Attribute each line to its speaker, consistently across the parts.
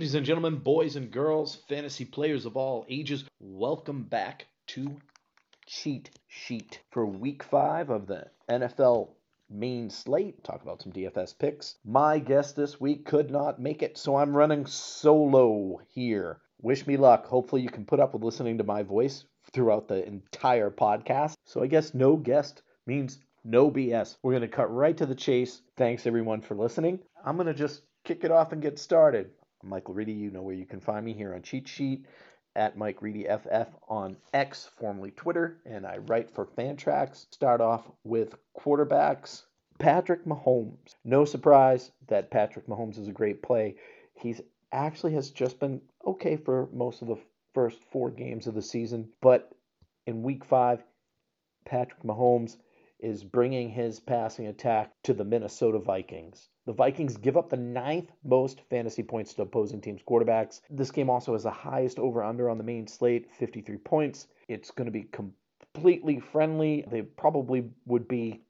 Speaker 1: Ladies and gentlemen, boys and girls, fantasy players of all ages, welcome back to Cheat Sheet for week five of the NFL main slate. Talk about some DFS picks. My guest this week could not make it, so I'm running solo here. Wish me luck. Hopefully, you can put up with listening to my voice throughout the entire podcast. So, I guess no guest means no BS. We're going to cut right to the chase. Thanks, everyone, for listening. I'm going to just kick it off and get started. I'm Michael Reedy. You know where you can find me here on Cheat Sheet at Mike Reedy FF on X, formerly Twitter, and I write for Fantrax. Start off with quarterbacks. Patrick Mahomes. No surprise that Patrick Mahomes is a great play. He's actually has just been okay for most of the first four games of the season, but in week five, Patrick Mahomes is bringing his passing attack to the Minnesota Vikings. The Vikings give up the ninth most fantasy points to opposing teams' quarterbacks. This game also has the highest over under on the main slate, 53 points. It's going to be completely friendly. They probably would be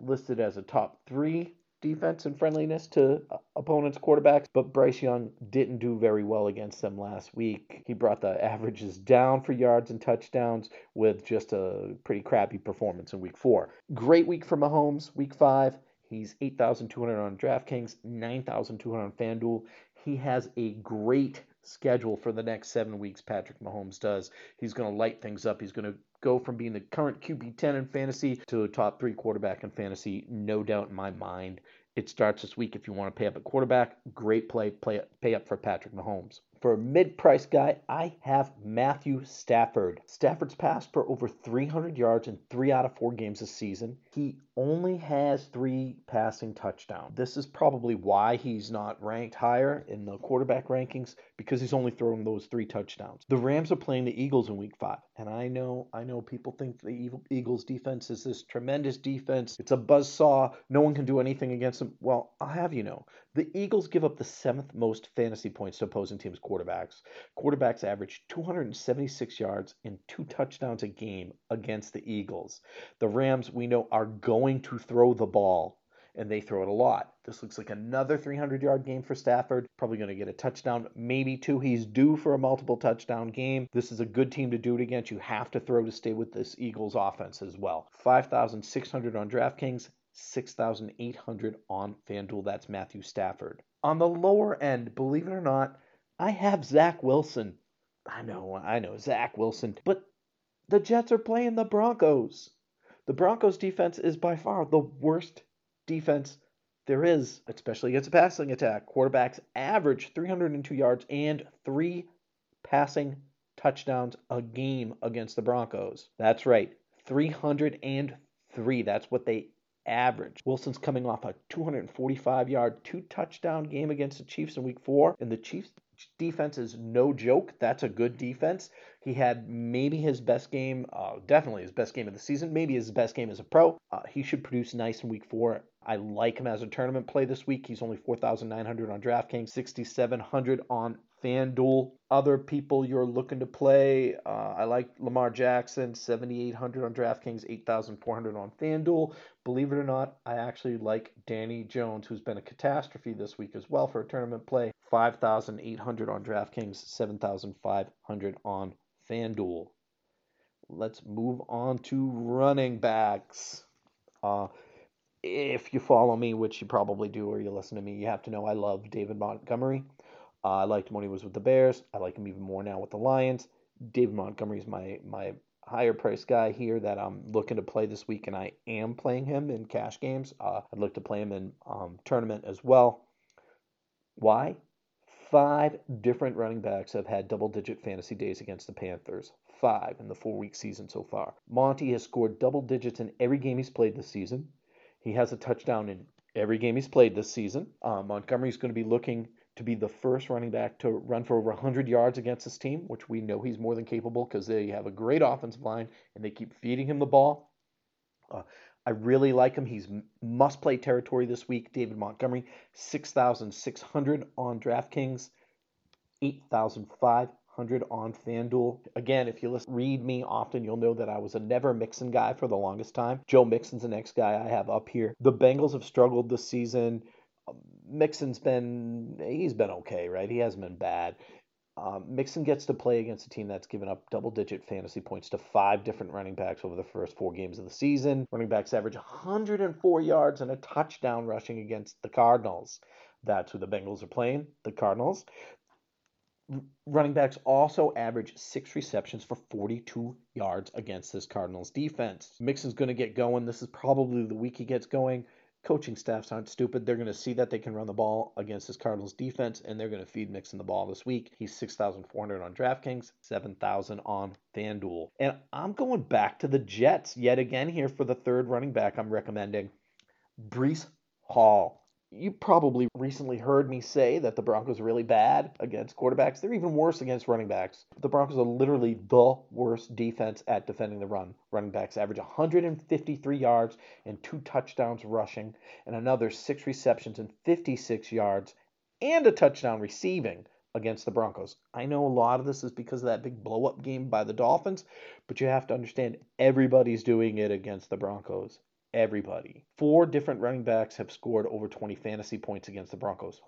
Speaker 1: listed as a top three defense and friendliness to opponents' quarterbacks, but Bryce Young didn't do very well against them last week. He brought the averages down for yards and touchdowns with just a pretty crappy performance in week four. Great week for Mahomes, week five. He's 8,200 on DraftKings, 9,200 on FanDuel. He has a great schedule for the next seven weeks, Patrick Mahomes does. He's going to light things up. He's going to go from being the current QB 10 in fantasy to a top three quarterback in fantasy, no doubt in my mind. It starts this week if you want to pay up at quarterback. Great play, play pay up for Patrick Mahomes. For a mid price guy, I have Matthew Stafford. Stafford's passed for over 300 yards in three out of four games this season. He only has three passing touchdowns. This is probably why he's not ranked higher in the quarterback rankings because he's only throwing those three touchdowns. The Rams are playing the Eagles in week five. And I know, I know people think the Eagles defense is this tremendous defense. It's a buzz saw. No one can do anything against them. Well, I'll have you know, the Eagles give up the seventh most fantasy points to opposing teams' quarterbacks. Quarterbacks average 276 yards and two touchdowns a game against the Eagles. The Rams, we know, are going to throw the ball, and they throw it a lot. This looks like another 300 yard game for Stafford. Probably going to get a touchdown, maybe two. He's due for a multiple touchdown game. This is a good team to do it against. You have to throw to stay with this Eagles offense as well. 5,600 on DraftKings, 6,800 on FanDuel. That's Matthew Stafford. On the lower end, believe it or not, I have Zach Wilson. I know, I know, Zach Wilson. But the Jets are playing the Broncos. The Broncos defense is by far the worst defense there is, especially against a passing attack. Quarterbacks average 302 yards and three passing touchdowns a game against the Broncos. That's right, 303. That's what they average. Wilson's coming off a 245 yard, two touchdown game against the Chiefs in week four, and the Chiefs defense is no joke. That's a good defense. He had maybe his best game, uh, definitely his best game of the season, maybe his best game as a pro. Uh, he should produce nice in week four. I like him as a tournament play this week. He's only 4,900 on DraftKings, 6,700 on FanDuel. Other people you're looking to play, uh, I like Lamar Jackson, 7,800 on DraftKings, 8,400 on FanDuel. Believe it or not, I actually like Danny Jones, who's been a catastrophe this week as well for a tournament play. 5,800 on DraftKings, 7,500 on FanDuel. Let's move on to running backs. Uh, if you follow me, which you probably do, or you listen to me, you have to know I love David Montgomery. Uh, I liked him when he was with the Bears. I like him even more now with the Lions. David Montgomery is my my higher price guy here that I'm looking to play this week, and I am playing him in cash games. Uh, I'd look to play him in um, tournament as well. Why? Five different running backs have had double digit fantasy days against the Panthers. Five in the four week season so far. Monty has scored double digits in every game he's played this season. He has a touchdown in every game he's played this season. Uh, Montgomery's going to be looking to be the first running back to run for over 100 yards against this team, which we know he's more than capable because they have a great offensive line and they keep feeding him the ball. Uh, I really like him. He's must play territory this week. David Montgomery, 6,600 on DraftKings, 8,500 on FanDuel. Again, if you listen, read me often, you'll know that I was a never Mixon guy for the longest time. Joe Mixon's the next guy I have up here. The Bengals have struggled this season. Mixon's been he's been okay, right? He hasn't been bad. Um, Mixon gets to play against a team that's given up double digit fantasy points to five different running backs over the first four games of the season. Running backs average 104 yards and a touchdown rushing against the Cardinals. That's who the Bengals are playing, the Cardinals. Running backs also average six receptions for 42 yards against this Cardinals defense. Mixon's going to get going. This is probably the week he gets going coaching staffs aren't stupid. They're going to see that they can run the ball against this Cardinals defense, and they're going to feed Mixon the ball this week. He's 6,400 on DraftKings, 7,000 on FanDuel. And I'm going back to the Jets yet again here for the third running back I'm recommending, Breece Hall you probably recently heard me say that the Broncos are really bad against quarterbacks. They're even worse against running backs. The Broncos are literally the worst defense at defending the run. Running backs average 153 yards and two touchdowns rushing, and another six receptions and 56 yards and a touchdown receiving against the Broncos. I know a lot of this is because of that big blow up game by the Dolphins, but you have to understand everybody's doing it against the Broncos everybody. Four different running backs have scored over 20 fantasy points against the Broncos.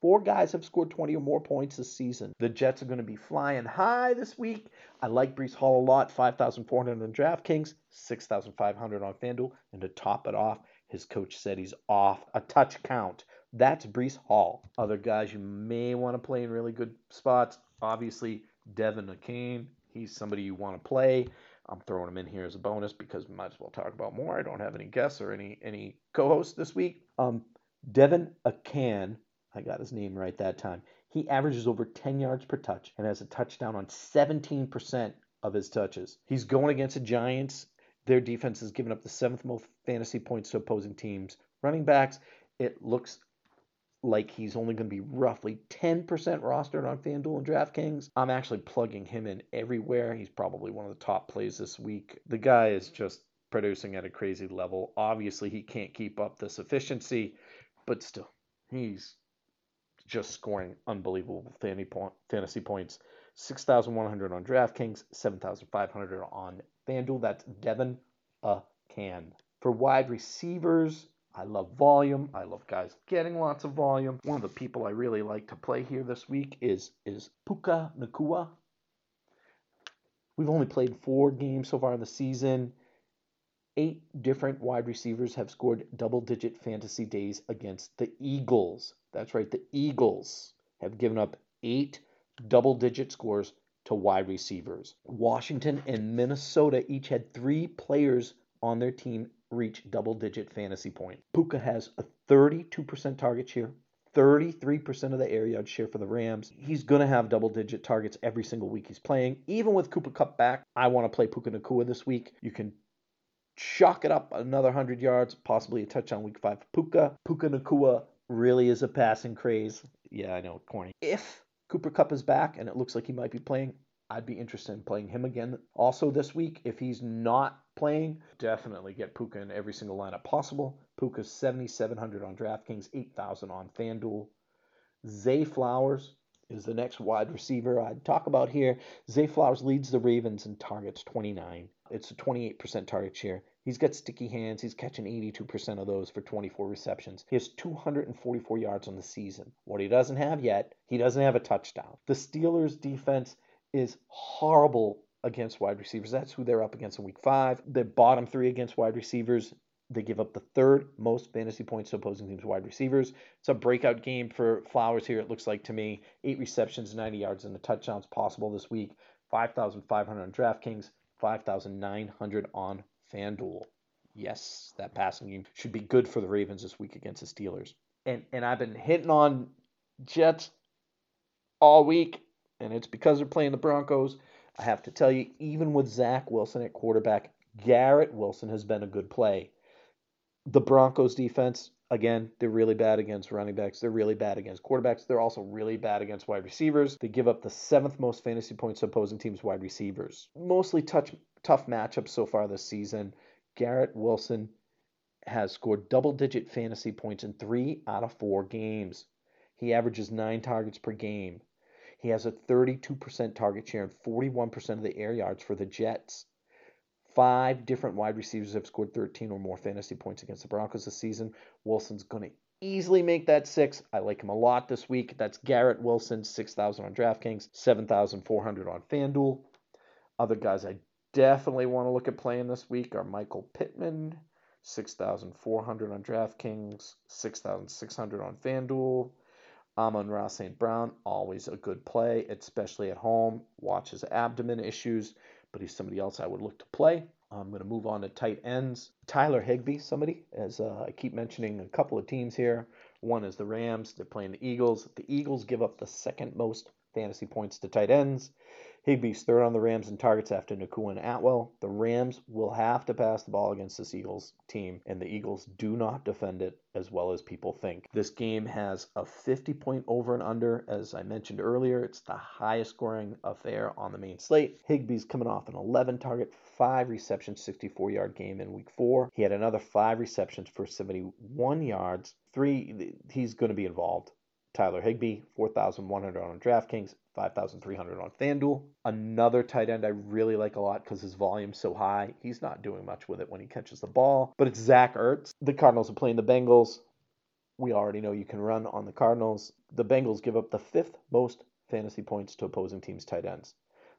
Speaker 1: Four guys have scored 20 or more points this season. The Jets are going to be flying high this week. I like Breece Hall a lot. 5,400 on DraftKings, 6,500 on FanDuel. And to top it off, his coach said he's off a touch count. That's Breece Hall. Other guys you may want to play in really good spots. Obviously, Devin Achane. He's somebody you want to play. I'm throwing them in here as a bonus because we might as well talk about more. I don't have any guests or any any co-hosts this week. Um, De'Von Achane, I got his name right that time. He averages over 10 yards per touch and has a touchdown on 17% of his touches. He's going against the Giants. Their defense has given up the seventh most fantasy points to opposing teams. Running backs, it looks like he's only going to be roughly 10% rostered on FanDuel and DraftKings. I'm actually plugging him in everywhere. He's probably one of the top plays this week. The guy is just producing at a crazy level. Obviously, he can't keep up this efficiency, but still, he's just scoring unbelievable fantasy points. 6,100 on DraftKings, 7,500 on FanDuel. That's Devin a can. For wide receivers, I love volume. I love guys getting lots of volume. One of the people I really like to play here this week is is Puka Nacua. We've only played four games so far in the season. Eight different wide receivers have scored double digit fantasy days against the Eagles. That's right, the Eagles have given up eight double digit scores to wide receivers. Washington and Minnesota each had three players on their team reach double digit fantasy point. Puka has a 32% target share, 33% of the air yard share for the Rams. He's going to have double digit targets every single week he's playing. Even with Cooper Kupp back, I want to play Puka Nacua this week. You can chalk it up another 100 yards, possibly a touchdown week five. Puka, Puka Nacua really is a passing craze. Yeah, I know, corny. If Cooper Kupp is back and it looks like he might be playing, I'd be interested in playing him again also this week. If he's not playing, definitely get Puka in every single lineup possible. Puka's 7,700 on DraftKings, 8,000 on FanDuel. Zay Flowers is the next wide receiver I'd talk about here. Zay Flowers leads the Ravens in targets 29. It's a 28% target share. He's got sticky hands. He's catching 82% of those for 24 receptions. He has 244 yards on the season. What he doesn't have yet, he doesn't have a touchdown. The Steelers' defense is horrible against wide receivers. That's who they're up against in week five. The bottom three against wide receivers. They give up the third most fantasy points to opposing teams' wide receivers. It's a breakout game for Flowers here, it looks like to me. Eight receptions, 90 yards, and the touchdowns possible this week. 5,500 on DraftKings, 5,900 on FanDuel. Yes, that passing game should be good for the Ravens this week against the Steelers. And and I've been hitting on Jets all week and it's because they're playing the Broncos. I have to tell you, even with Zach Wilson at quarterback, Garrett Wilson has been a good play. The Broncos defense, Again, they're really bad against running backs. They're really bad against quarterbacks. They're also really bad against wide receivers. They give up the seventh most fantasy points to opposing teams' wide receivers. Mostly touch, tough matchups so far this season. Garrett Wilson has scored double digit fantasy points in three out of four games. He averages nine targets per game. He has a 32% target share and 41% of the air yards for the Jets. Five different wide receivers have scored 13 or more fantasy points against the Broncos this season. Wilson's going to easily make that six. I like him a lot this week. That's Garrett Wilson, 6,000 on DraftKings, 7,400 on FanDuel. Other guys I definitely want to look at playing this week are Michael Pittman, 6,400 on DraftKings, 6,600 on FanDuel. Amon-Ra St. Brown, always a good play, especially at home. Watch his abdomen issues, but he's somebody else I would look to play. I'm going to move on to tight ends. Tyler Higbee, somebody, as uh, I keep mentioning a couple of teams here. One is the Rams. They're playing the Eagles. The Eagles give up the second most fantasy points to tight ends. Higbee's third on the Rams in targets after Nacua and Atwell. The Rams will have to pass the ball against this Eagles team, and the Eagles do not defend it as well as people think. This game has a 50 point over and under. As I mentioned earlier, it's the highest scoring affair on the main slate. Higbee's coming off an 11 target, 5 reception, 64 yard game in week 4. He had another 5 receptions for 71 yards. Three, he's going to be involved. Tyler Higbee, 4,100 on DraftKings, 5,300 on FanDuel. Another tight end I really like a lot because his volume's so high. He's not doing much with it when he catches the ball, but it's Zach Ertz. The Cardinals are playing the Bengals. We already know you can run on the Cardinals. The Bengals give up the fifth most fantasy points to opposing teams' tight ends.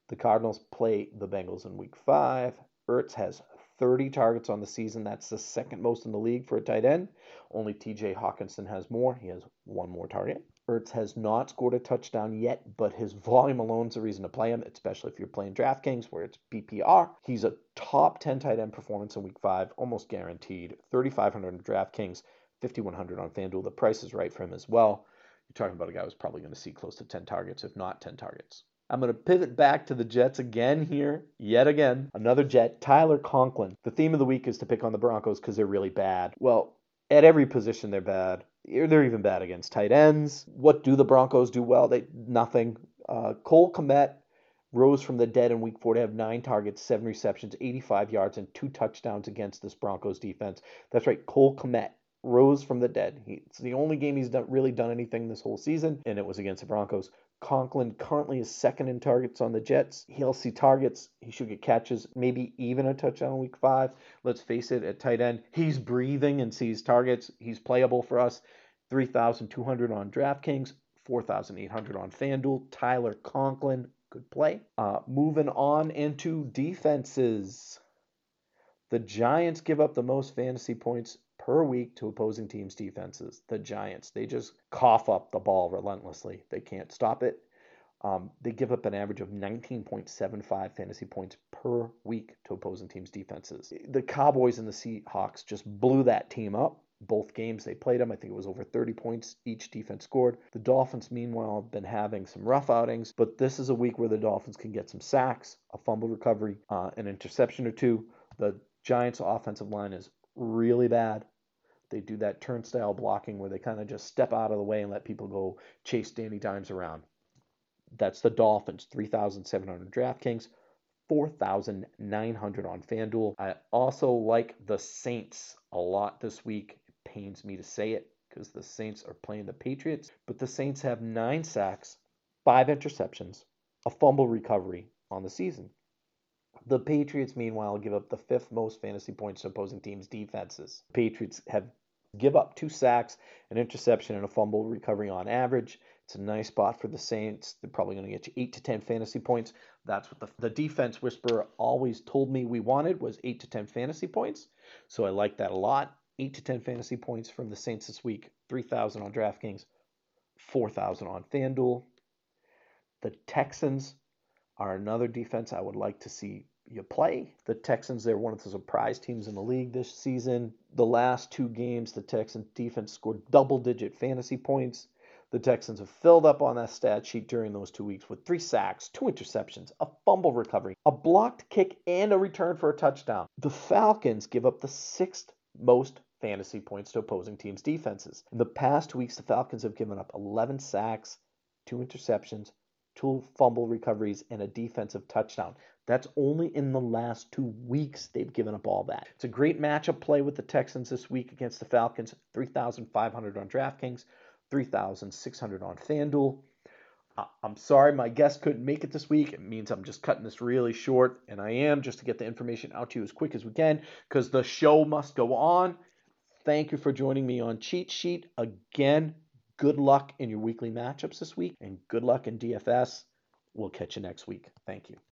Speaker 1: The Cardinals play the Bengals in week five. Ertz has 30 targets on the season. That's the second most in the league for a tight end. Only TJ Hockenson has more. He has one more target. Ertz has not scored a touchdown yet, but his volume alone is a reason to play him, especially if you're playing DraftKings where it's PPR. He's a top 10 tight end performance in week five, almost guaranteed. 3,500 on DraftKings, 5,100 on FanDuel. The price is right for him as well. You're talking about a guy who's probably going to see close to 10 targets, if not 10 targets. I'm going to pivot back to the Jets again here, yet again. Another Jet, Tyler Conklin. The theme of the week is to pick on the Broncos because they're really bad. Well, at every position they're bad. They're even bad against tight ends. What do the Broncos do well? They nothing. Uh, Cole Kmet rose from the dead in week four to have nine targets, seven receptions, 85 yards, and two touchdowns against this Broncos defense. That's right, Cole Kmet rose from the dead. He, it's the only game he's done, really done anything this whole season, and it was against the Broncos. Conklin currently is second in targets on the Jets. He'll see targets. He should get catches, maybe even a touchdown in week five. Let's face it, at tight end, he's breathing and sees targets. He's playable for us. 3,200 on DraftKings, 4,800 on FanDuel. Tyler Conklin, good play. Uh, moving on into defenses. The Giants give up the most fantasy points per week to opposing teams' defenses. The Giants, they just cough up the ball relentlessly. They can't stop it. Um, they give up an average of 19.75 fantasy points per week to opposing teams' defenses. The Cowboys and the Seahawks just blew that team up. Both games they played them, I think it was over 30 points each defense scored. The Dolphins, meanwhile, have been having some rough outings, but this is a week where the Dolphins can get some sacks, a fumble recovery, uh, an interception or two. The Giants' offensive line is really bad. They do that turnstile blocking where they kind of just step out of the way and let people go chase Danny Dimes around. That's the Dolphins, 3,700 DraftKings, 4,900 on FanDuel. I also like the Saints a lot this week. It pains me to say it because the Saints are playing the Patriots, but the Saints have nine sacks, five interceptions, a fumble recovery on the season. The Patriots, meanwhile, give up the fifth most fantasy points to opposing teams' defenses. Patriots have give up two sacks, an interception, and a fumble recovery on average. It's a nice spot for the Saints. They're probably going to get you eight to ten fantasy points. That's what the, the defense whisperer always told me we wanted was eight to ten fantasy points. So I like that a lot. Eight to ten fantasy points from the Saints this week. Three thousand on DraftKings, four thousand on FanDuel. The Texans are another defense I would like to see you play. The Texans, they're one of the surprise teams in the league this season. The last two games, the Texans defense scored double digit fantasy points. The Texans have filled up on that stat sheet during those two weeks with three sacks, two interceptions, a fumble recovery, a blocked kick, and a return for a touchdown. The Falcons give up the sixth most fantasy points to opposing teams' defenses. In the past weeks, the Falcons have given up 11 sacks, two interceptions, two fumble recoveries, and a defensive touchdown. That's only in the last two weeks they've given up all that. It's a great matchup play with the Texans this week against the Falcons. 3,500 on DraftKings, 3,600 on FanDuel. I'm sorry my guest couldn't make it this week. It means I'm just cutting this really short, and I am just to get the information out to you as quick as we can because the show must go on. Thank you for joining me on Cheat Sheet. Again, good luck in your weekly matchups this week, and good luck in DFS. We'll catch you next week. Thank you.